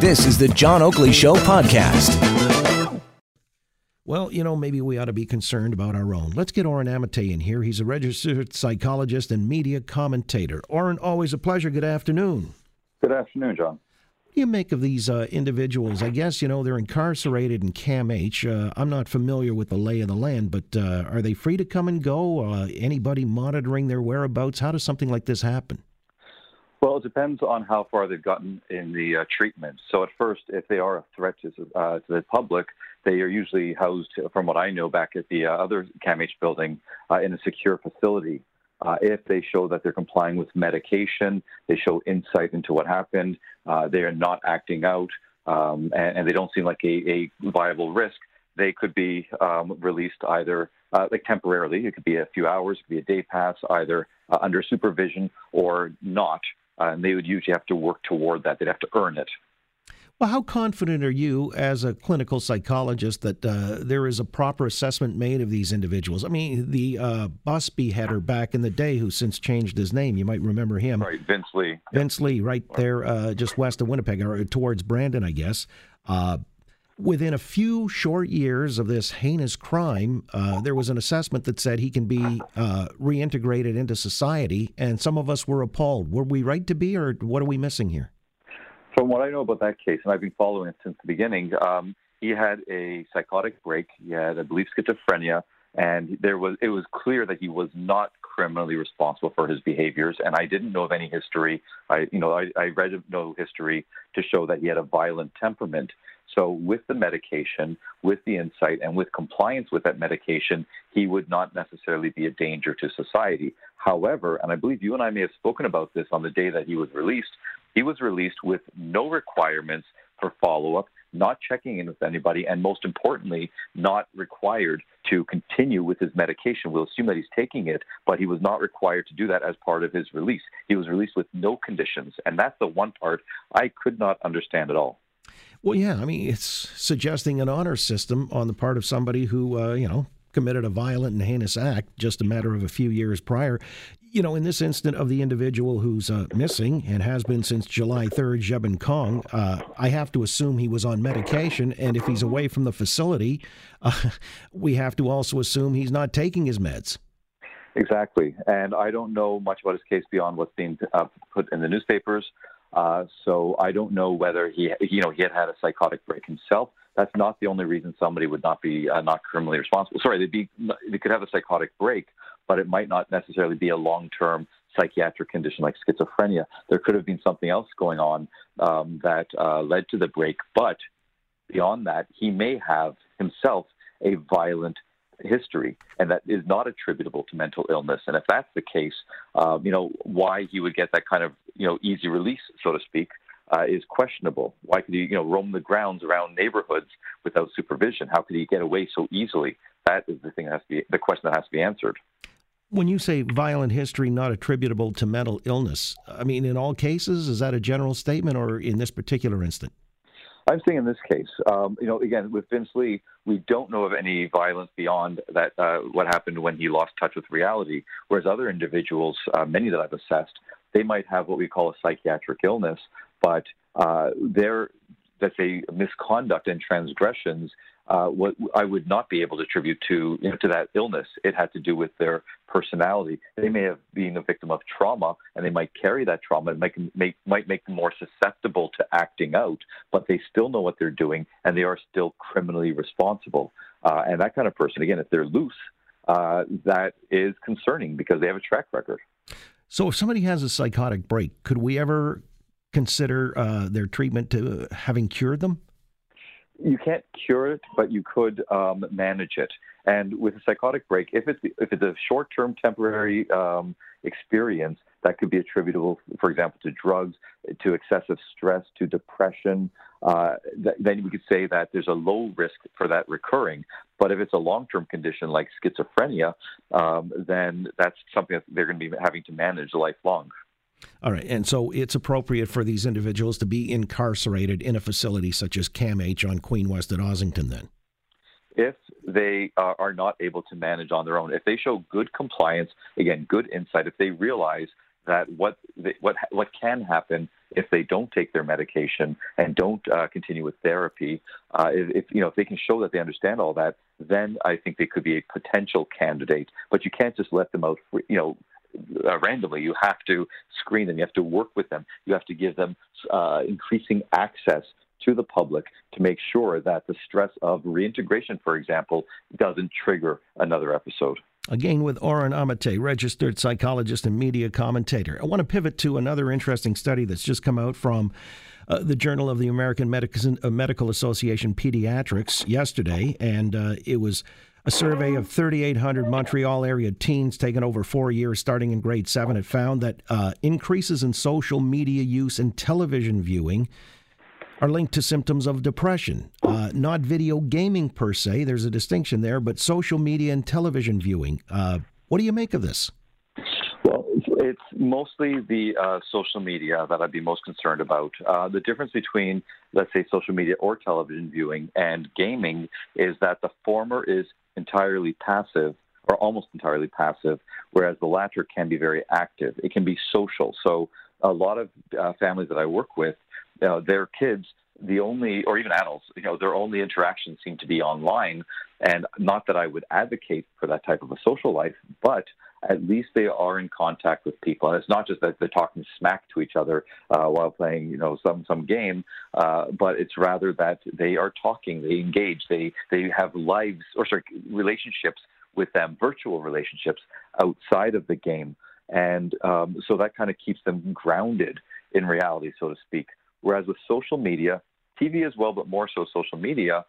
This is the John Oakley Show podcast. Well, you know, maybe we ought to be concerned about our own. Let's get Oren Amitay in here. He's a registered psychologist and media commentator. Oren, always a pleasure. Good afternoon. Good afternoon, John. What do you make of these uh, individuals? I guess, you know, they're incarcerated in CAMH. Uh, I'm not familiar with the lay of the land, but uh, are they free to come and go? Uh, anybody monitoring their whereabouts? How does something like this happen? Well, it depends on how far they've gotten in the uh, treatment. So, at first, if they are a threat to, uh, to the public, they are usually housed, from what I know, back at the uh, other CAMH building uh, in a secure facility. Uh, if they show that they're complying with medication, they show insight into what happened, uh, they are not acting out, um, and, and, they don't seem like a, a viable risk, they could be um, released either like temporarily. It could be a few hours, it could be a day pass, either under supervision or not uh, and they would usually have to work toward that. They'd have to earn it. Well, how confident are you as a clinical psychologist that uh, there is a proper assessment made of these individuals? I mean, the uh, bus beheader back in the day, who since changed his name, you might remember him. Right, Vince Li. Vince Li, right there, uh, just west of Winnipeg, or towards Brandon, I guess. Within a few short years of this heinous crime, uh, there was an assessment that said he can be uh, reintegrated into society, and some of us were appalled. Were we right to be, or what are we missing here? From what I know about that case, and I've been following it since the beginning, um, he had a psychotic break. He had, I believe, schizophrenia, and there was it was clear that he was not criminally responsible for his behaviors. And I didn't know of any history. I, you know, I, I read no history to show that he had a violent temperament. So, with the medication, with the insight, and with compliance with that medication, he would not necessarily be a danger to society. However, and I believe you and I may have spoken about this on the day that he was released, he was released with no requirements for follow up, not checking in with anybody, and most importantly, not required to continue with his medication. We'll assume that he's taking it, but he was not required to do that as part of his release. He was released with no conditions, and that's the one part I could not understand at all. Well, yeah, I mean, it's suggesting an honor system on the part of somebody who, uh, you know, committed a violent and heinous act just a matter of a few years prior. You know, in this instant of the individual who's uh, missing and has been since July 3rd, Zhebin Cong, uh, I have to assume he was on medication. And if he's away from the facility, uh, we have to also assume he's not taking his meds. Exactly. And I don't know much about his case beyond what's being uh, put in the newspapers. Uh, so I don't know whether he, you know, he had had a psychotic break himself. That's not the only reason somebody would not be uh, not criminally responsible. Sorry, they'd be they could have a psychotic break, but it might not necessarily be a long-term psychiatric condition like schizophrenia. There could have been something else going on um, that uh, led to the break, but beyond that, he may have himself a violent history, and that is not attributable to mental illness. And if that's the case, um, you know, why he would get that kind of, you know, easy release, so to speak, uh, is questionable. Why could he, you know, roam the grounds around neighborhoods without supervision? How could he get away so easily? That is the thing that has to be the question that has to be answered. When you say violent history not attributable to mental illness, I mean, in all cases, is that a general statement, or in this particular instance? I'm saying in this case, um, you know, again with Vince Li, we don't know of any violence beyond that. Uh, what happened when he lost touch with reality. Whereas other individuals, uh, many that I've assessed, they might have what we call a psychiatric illness, but uh, their let's say misconduct and transgressions uh, what I would not be able to attribute to you know, to that illness. It had to do with their personality. They may have been a victim of trauma, and they might carry that trauma and make, make, might make them more susceptible to acting out. But they still know what they're doing, and they are still criminally responsible. Uh, and that kind of person, again, if they're loose, uh, that is concerning because they have a track record. So, if somebody has a psychotic break, could we ever consider uh, their treatment to having cured them? you can't cure it, but you could um, manage it. And with a psychotic break, if it's if it's a short-term, temporary um, experience, that could be attributable, for example, to drugs, to excessive stress, to depression, uh, th- then we could say that there's a low risk for that recurring. But if it's a long term condition like schizophrenia, um, then that's something that they're going to be having to manage lifelong. All right. And so it's appropriate for these individuals to be incarcerated in a facility such as CAMH on Queen West at Ossington, then? If they uh, are not able to manage on their own, if they show good compliance, again, good insight, if they realize that what they, what what can happen if they don't take their medication and don't uh, continue with therapy, uh, if, if, you know if they can show that they understand all that, then I think they could be a potential candidate. But you can't just let them out, you know. Uh, randomly, you have to screen them. You have to work with them. You have to give them uh, increasing access to the public to make sure that the stress of reintegration, for example, doesn't trigger another episode. Again, with Oren Amitay, registered psychologist and media commentator. I want to pivot to another interesting study that's just come out from uh, the Journal of the American Medical, uh, Medical Association Pediatrics yesterday, and uh, it was a survey of 3,800 Montreal area teens taken over four years, starting in grade seven. It found that uh, increases in social media use and television viewing are linked to symptoms of depression. Uh, not video gaming per se, there's a distinction there, but social media and television viewing. Uh, what do you make of this? Well, it's mostly the uh, social media that I'd be most concerned about. Uh, the difference between, let's say, social media or television viewing and gaming is that the former is entirely passive or almost entirely passive, whereas the latter can be very active. It can be social. So, a lot of uh, families that I work with know, their kids, the only, or even adults, you know, their only interactions seem to be online. And not that I would advocate for that type of a social life, but at least they are in contact with people. And it's not just that they're talking smack to each other uh, while playing, you know, some some game, uh, but it's rather that they are talking, they engage, they they have lives or sorry relationships with them, virtual relationships outside of the game, and um, so that kind of keeps them grounded in reality, so to speak. Whereas with social media, TV as well, but more so social media,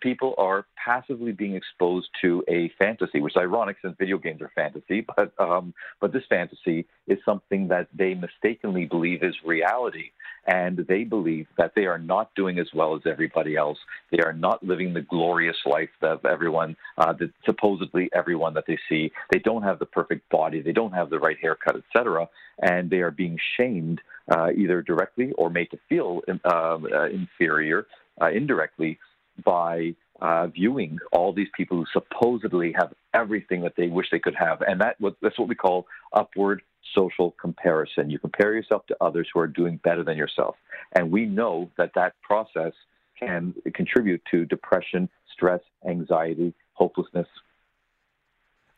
people are passively being exposed to a fantasy, which is ironic since video games are fantasy. But um, but this fantasy is something that they mistakenly believe is reality, and they believe that they are not doing as well as everybody else. They are not living the glorious life of everyone, uh, that supposedly everyone that they see. They don't have the perfect body. They don't have the right haircut, etc. And they are being shamed uh, either directly or made to feel um, uh, inferior uh, indirectly by uh, viewing all these people who supposedly have everything that they wish they could have, and that that's what we call upward social comparison. You compare yourself to others who are doing better than yourself, and we know that that process can contribute to depression, stress, anxiety, hopelessness.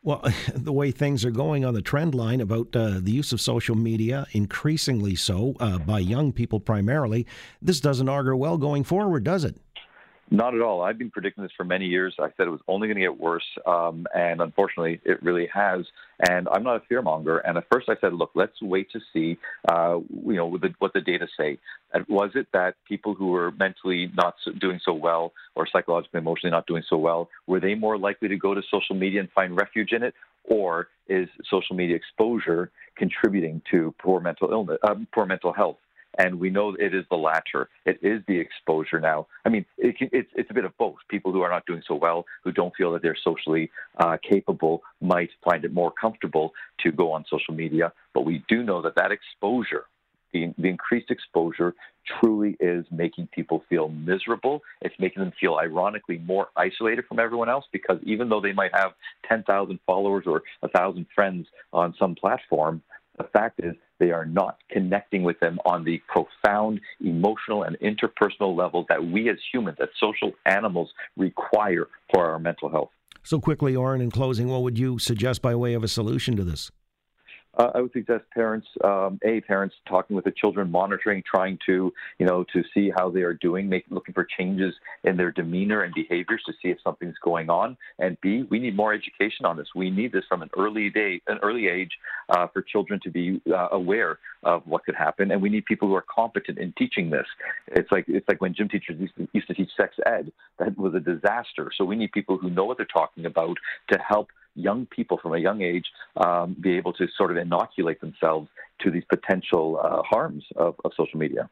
Well, the way things are going on the trend line about uh, the use of social media, increasingly so uh, by young people primarily, this doesn't augur well going forward, does it? Not at all. I've been predicting this for many years. I said it was only going to get worse, um, and unfortunately, it really has. And I'm not a fearmonger. And at first, I said, "Look, let's wait to see, uh, you know, what the, what the data say." And was it that people who were mentally not doing so well, or psychologically, emotionally not doing so well, were they more likely to go to social media and find refuge in it, or is social media exposure contributing to poor mental illness, uh, poor mental health? And we know it is the latter. It is the exposure now. I mean, it, it's it's a bit of both. People who are not doing so well, who don't feel that they're socially uh, capable, might find it more comfortable to go on social media. But we do know that that exposure, the, the increased exposure, truly is making people feel miserable. It's making them feel, ironically, more isolated from everyone else because even though they might have 10,000 followers or 1,000 friends on some platform, the fact is, they are not connecting with them on the profound emotional and interpersonal level that we as humans, as social animals, require for our mental health. So, quickly, Oren, in closing, what would you suggest by way of a solution to this? Uh, I would suggest parents, um, a parents talking with the children, monitoring, trying to you know to see how they are doing, make, looking for changes in their demeanor and behaviors to see if something's going on. And B, we need more education on this. We need this from an early day, an early age, uh, for children to be uh, aware of what could happen. And we need people who are competent in teaching this. It's like it's like when gym teachers used to, used to teach sex ed. That was a disaster. So we need people who know what they're talking about to help young people from a young age um, be able to sort of inoculate themselves to these potential uh, harms of, of social media.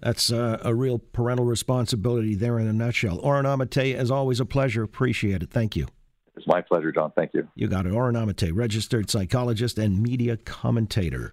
That's uh, a real parental responsibility there in a nutshell. Oren Amitay, as always, a pleasure. Appreciate it. Thank you. It's my pleasure, John. Thank you. You got it. Oren Amitay, registered psychologist and media commentator.